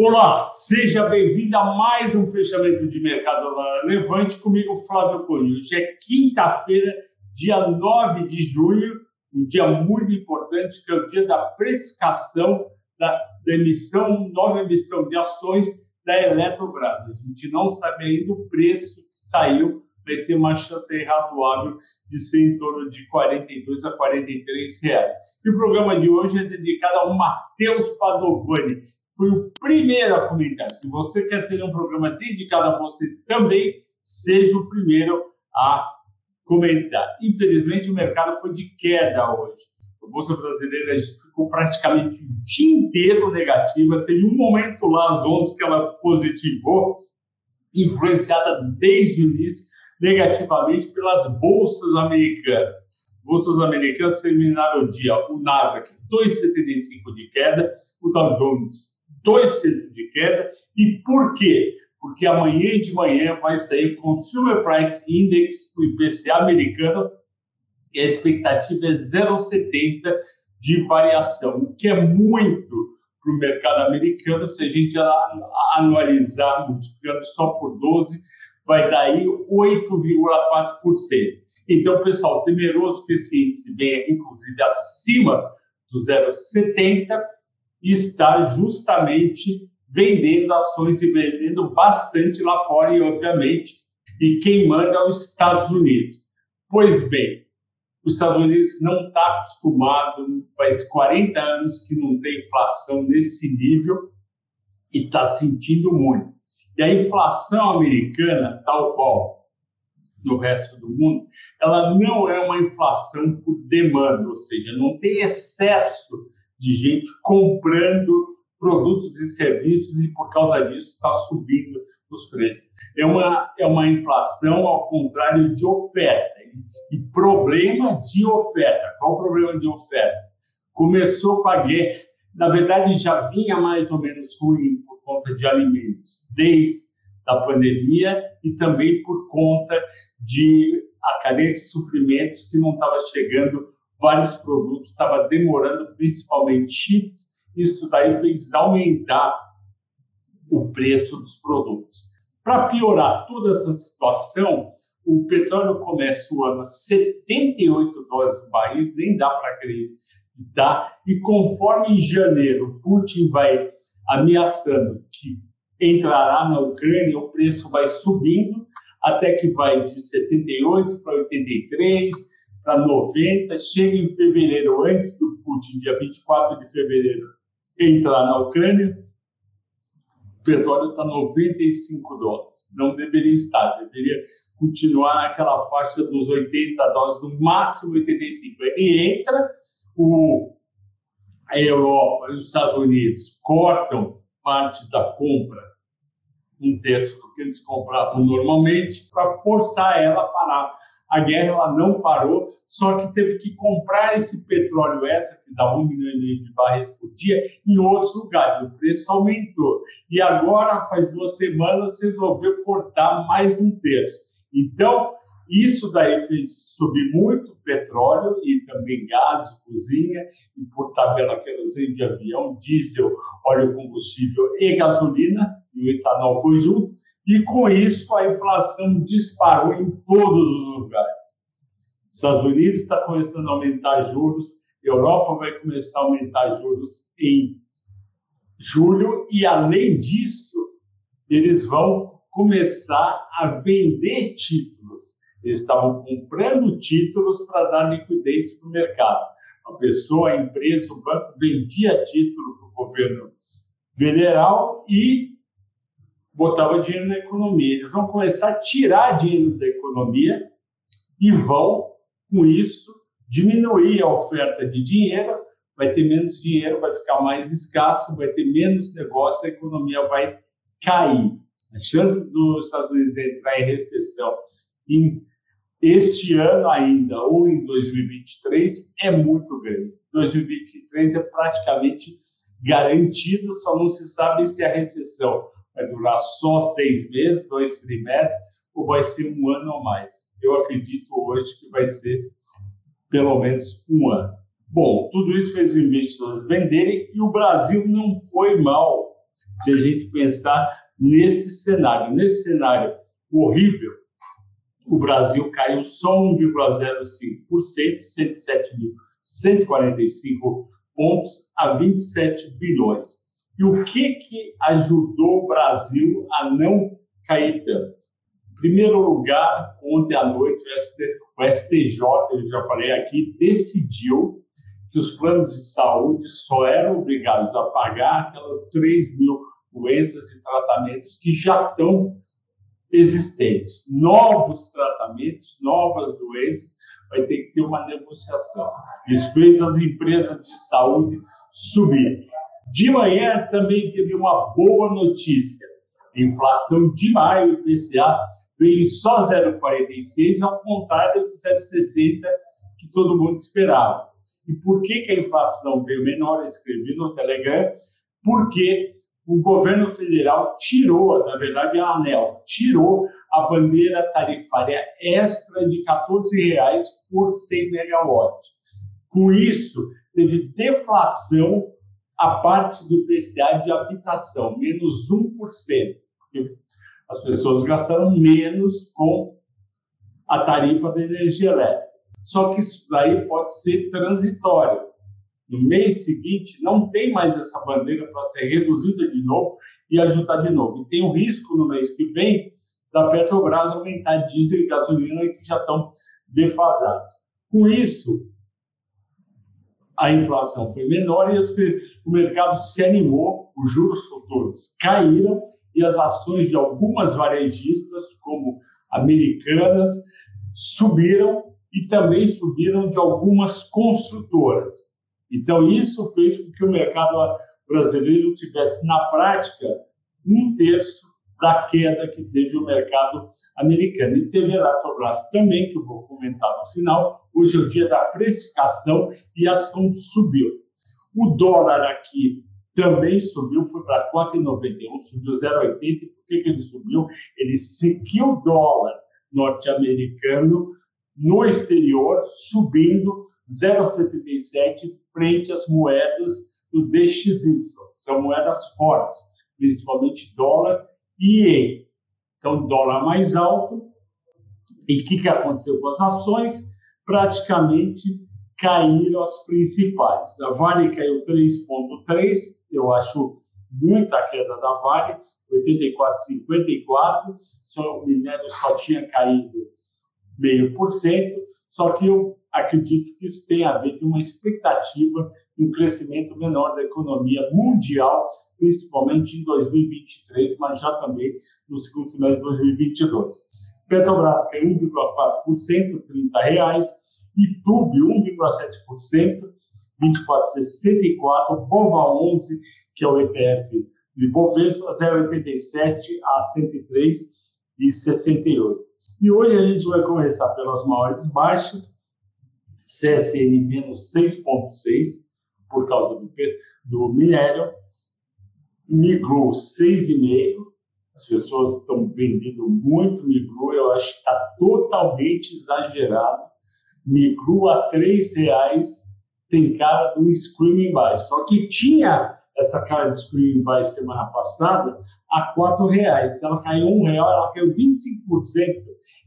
Olá, seja bem-vindo a mais um fechamento de mercado lá Levante comigo, Flávio Cunha. Hoje é quinta-feira, dia 9 de junho, um dia muito importante, que é o dia da precificação da, da emissão, nova emissão de ações da Eletrobras. A gente não sabe ainda o preço que saiu, mas tem uma chance razoável de ser em torno de 42 a 43 reais. E o programa de hoje é dedicado ao Matheus Padovani, foi o primeiro a comentar. Se você quer ter um programa dedicado a você também, seja o primeiro a comentar. Infelizmente, o mercado foi de queda hoje. A Bolsa Brasileira ficou praticamente o dia inteiro negativa. Teve um momento lá, às 11, que ela positivou, influenciada desde o início negativamente pelas bolsas americanas. Bolsas americanas terminaram o dia, o Nasdaq 2,75 de queda, o Dow Jones 2% de queda. E por quê? Porque amanhã de manhã vai sair o Consumer Price Index, o IPCA americano, e a expectativa é 0,70 de variação, o que é muito para o mercado americano. Se a gente anualizar, multiplicando só por 12, vai dar aí 8,4%. Então, pessoal, temeroso que esse índice venha, inclusive, acima do 0,70, está justamente vendendo ações e vendendo bastante lá fora e, obviamente, e quem manda é os Estados Unidos. Pois bem, os Estados Unidos não está acostumado, faz 40 anos que não tem inflação nesse nível e está sentindo muito. E a inflação americana, tal qual no resto do mundo, ela não é uma inflação por demanda, ou seja, não tem excesso de gente comprando produtos e serviços e por causa disso está subindo os preços. É uma, é uma inflação ao contrário de oferta. E problema de oferta. Qual o problema de oferta? Começou com a guerra. Na verdade, já vinha mais ou menos ruim por conta de alimentos, desde a pandemia e também por conta de a cadeia de suprimentos que não estava chegando vários produtos, estava demorando, principalmente chips, isso daí fez aumentar o preço dos produtos. Para piorar toda essa situação, o petróleo começa o ano a 78 dólares por barril, nem dá para acreditar, e conforme em janeiro Putin vai ameaçando que entrará na Ucrânia, o preço vai subindo, até que vai de 78 para 83, para 90, chega em fevereiro, antes do Putin, dia 24 de fevereiro, entrar na Ucrânia, o petróleo está 95 dólares. Não deveria estar, deveria continuar naquela faixa dos 80 dólares, no máximo 85. Ele entra, o, a Europa e os Estados Unidos cortam parte da compra, um terço do que eles compravam normalmente, para forçar ela a parar. A guerra ela não parou, só que teve que comprar esse petróleo extra, que dá um milhão e meio de barris por dia, em outros lugares. O preço aumentou. E agora, faz duas semanas, resolveu cortar mais um terço. Então, isso daí fez subir muito petróleo e também gás, cozinha, e por tabela querosene de avião, diesel, óleo combustível e gasolina, e o etanol foi junto. E com isso, a inflação disparou em todos os lugares. Estados Unidos está começando a aumentar juros, Europa vai começar a aumentar juros em julho, e além disso, eles vão começar a vender títulos. Eles estavam comprando títulos para dar liquidez para o mercado. A pessoa, a empresa, o banco vendia título para o governo federal e botava dinheiro na economia. Eles vão começar a tirar dinheiro da economia e vão com isso, diminuir a oferta de dinheiro, vai ter menos dinheiro, vai ficar mais escasso, vai ter menos negócio, a economia vai cair. A chance dos Estados Unidos entrar em recessão em este ano ainda ou em 2023 é muito grande. 2023 é praticamente garantido, só não se sabe se a recessão vai durar só seis meses, dois trimestres, ou vai ser um ano ou mais eu acredito hoje que vai ser pelo menos um ano. Bom, tudo isso fez os investidores venderem e o Brasil não foi mal. se a gente pensar nesse cenário. Nesse cenário horrível, o Brasil caiu só 1,05%, 107.145 pontos a 27 bilhões. E o que, que ajudou o Brasil a não cair tanto? Em primeiro lugar, ontem à noite, o STJ, eu já falei aqui, decidiu que os planos de saúde só eram obrigados a pagar aquelas 3 mil doenças e tratamentos que já estão existentes. Novos tratamentos, novas doenças, vai ter que ter uma negociação. Isso fez as empresas de saúde subir. De manhã também teve uma boa notícia. A inflação de maio, IPCA, veio só 0,46, ao contrário do 0,60 que todo mundo esperava. E por que, que a inflação veio menor? Eu escrevi no Telegram, porque o governo federal tirou, na verdade a ANEL, tirou a bandeira tarifária extra de R$ reais por 100 megawatts. Com isso, teve deflação a parte do PCA de habitação, menos 1%. Porque as pessoas gastaram menos com a tarifa da energia elétrica. Só que isso daí pode ser transitório no mês seguinte, não tem mais essa bandeira para ser reduzida de novo e ajudar de novo. E tem o risco no mês que vem da Petrobras aumentar diesel e gasolina que já estão defasados. Com isso, a inflação foi menor e o mercado se animou, os juros futuros caíram e as ações de algumas varejistas, como americanas, subiram e também subiram de algumas construtoras. Então, isso fez com que o mercado brasileiro tivesse, na prática, um terço da queda que teve o mercado americano. E teve a Eletrobras também, que eu vou comentar no final. Hoje é o dia da precificação e a ação subiu. O dólar aqui também subiu, foi para 4,91, subiu 0,80. Por que, que ele subiu? Ele seguiu o dólar norte-americano no exterior, subindo 0,77 frente às moedas do DXY. São moedas fortes, principalmente dólar e ien. Então, dólar mais alto. E o que, que aconteceu com as ações? Praticamente caíram as principais. A Vale caiu 3,3, eu acho muita queda da Vale, 84,54. O minério só tinha caído meio por cento, só que eu acredito que isso tem a ver com uma expectativa de um crescimento menor da economia mundial, principalmente em 2023, mas já também no segundo semestre de 2022. Petrobras caiu 1,4%, R$ reais. YouTube 1,7%, 24,64. Bova 11, que é o ETF de Bovespa, 0,87 a 103,68. E hoje a gente vai começar pelas maiores baixas, CSN menos 6,6 por causa do, do minério, Migru 6,5, as pessoas estão vendendo muito Migru, eu acho que está totalmente exagerado. Migru a R$ reais tem cara um screaming buy, só que tinha essa cara de screaming buy semana passada a R$ reais. Se ela caiu um real, ela caiu 25%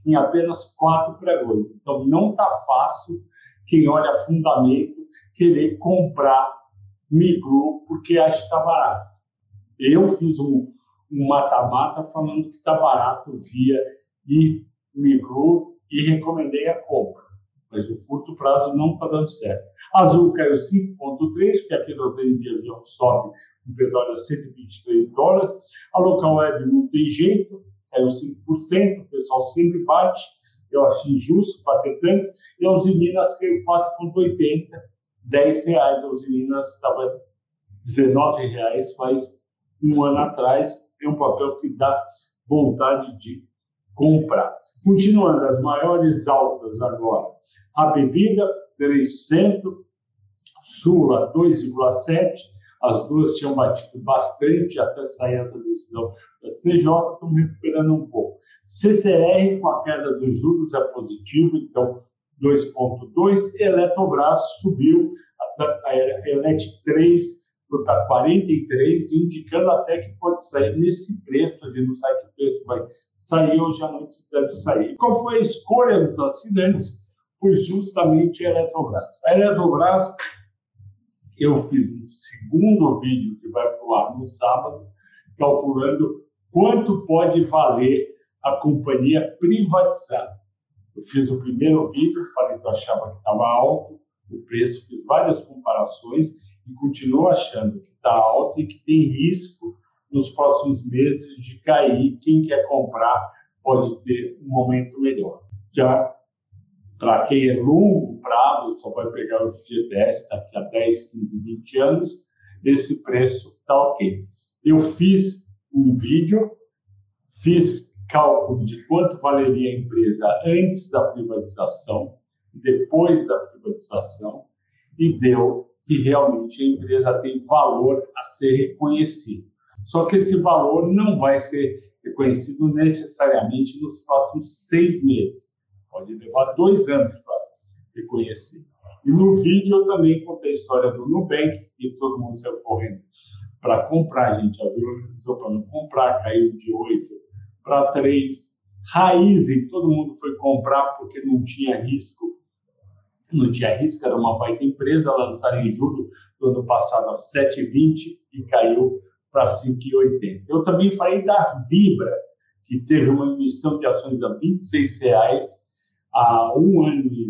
em apenas quatro pregões. Então não está fácil quem olha fundamento, querer comprar micro porque acha que está barato. Eu fiz um mata-mata falando que está barato via e micro e recomendei a compra. Mas o curto prazo não está dando certo. Azul caiu 5,3, porque aqui no de avião sobe o petróleo a 123 dólares. A local web não tem jeito, caiu 5%, o pessoal sempre bate eu acho injusto bater tanto, e a Usiminas caiu 4,80, 10 reais. A Usiminas estava 19 reais faz um ano atrás. É um papel que dá vontade de comprar. Continuando, as maiores altas agora. A Bebida, 3%, Sula, 2,7%. As duas tinham batido bastante até sair essa decisão da CJ, estão recuperando um pouco. CCR, com a queda dos juros, é positivo, então 2,2. Eletrobras subiu, a Elet 3 foi para 43, indicando até que pode sair nesse preço. Gente não sabe que preço vai sair, hoje à noite deve sair. Qual foi a escolha dos assinantes? Foi justamente a Eletrobras. A Eletrobras, eu fiz um segundo vídeo que vai para o ar no sábado, calculando quanto pode valer a companhia privatizada. Eu fiz o primeiro vídeo, falei que eu achava que estava alto o preço, fiz várias comparações e continuo achando que está alto e que tem risco nos próximos meses de cair. Quem quer comprar pode ter um momento melhor. Já para quem é longo prazo, só vai pegar o FGTS daqui a 10, 15, 20 anos, esse preço está ok. Eu fiz um vídeo, fiz cálculo de quanto valeria a empresa antes da privatização e depois da privatização, e deu que realmente a empresa tem valor a ser reconhecido. Só que esse valor não vai ser reconhecido necessariamente nos próximos seis meses. Pode levar dois anos para reconhecer. E no vídeo eu também contei a história do Nubank, que todo mundo saiu correndo para comprar. A gente viu, para não comprar, caiu de 8 para 3. Raizen, todo mundo foi comprar porque não tinha risco não tinha risco, era uma baita empresa, lançaram em julho do ano passado a 7,20 e caiu para 5,80. Eu também falei da Vibra, que teve uma emissão de ações a R$ 26,00 há um ano e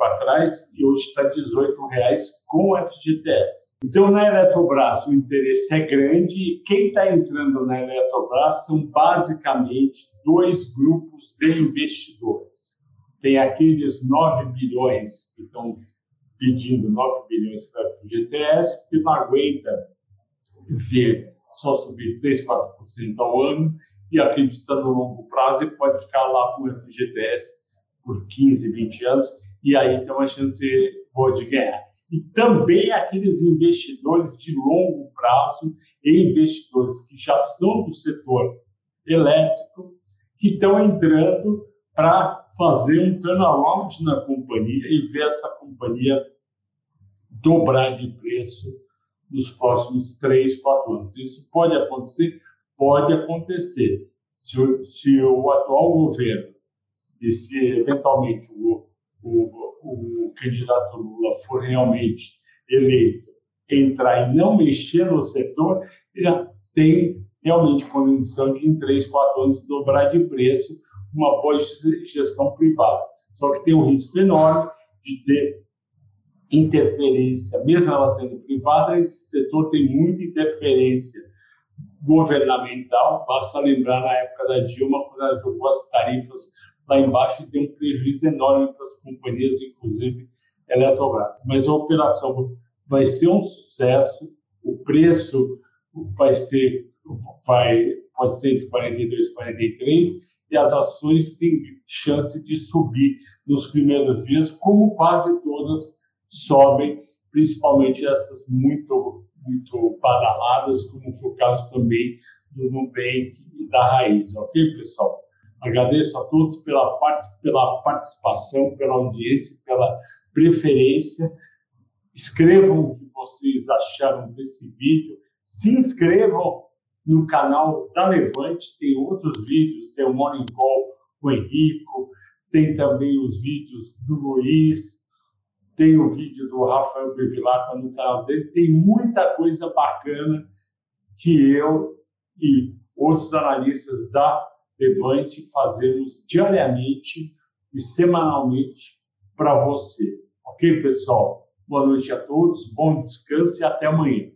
pouco atrás e hoje está R$ 18,00 com FGTS. Então, na Eletrobras, o interesse é grande. E quem está entrando na Eletrobras são basicamente dois grupos de investidores. Tem aqueles 9 bilhões que estão pedindo 9 bilhões para o FGTS, que não aguenta ver só subir 3, 4% ao ano e acredita no longo prazo e pode ficar lá com o FGTS por 15, 20 anos e aí tem uma chance boa de ganhar. E também aqueles investidores de longo prazo e investidores que já são do setor elétrico que estão entrando para fazer um turnaround na companhia e ver essa companhia dobrar de preço nos próximos três, quatro anos. Isso pode acontecer? Pode acontecer. Se se o atual governo e se eventualmente o, o, o candidato Lula for realmente eleito, entrar e não mexer no setor, ele tem realmente condição de, em três, quatro anos, dobrar de preço uma boa gestão privada. Só que tem um risco enorme de ter interferência, mesmo ela sendo privada, esse setor tem muita interferência governamental. Basta lembrar na época da Dilma, quando ela jogou as tarifas lá embaixo e deu um prejuízo enorme para as companhias, inclusive Eletrobras. Mas a operação vai ser um sucesso, o preço vai ser, vai, pode ser entre 42 e 43, e as ações têm chance de subir nos primeiros dias, como quase todas sobem, principalmente essas muito, muito badaladas, como foi o caso também do Nubank e da Raiz. Ok, pessoal? Agradeço a todos pela, part pela participação, pela audiência, pela preferência. Escrevam o que vocês acharam desse vídeo. Se inscrevam no canal da Levante tem outros vídeos, tem o Morning Call com o Henrico, tem também os vídeos do Luiz, tem o vídeo do Rafael Bevilacqua no canal dele, tem muita coisa bacana que eu e outros analistas da Levante fazemos diariamente e semanalmente para você. Ok, pessoal? Boa noite a todos, bom descanso e até amanhã.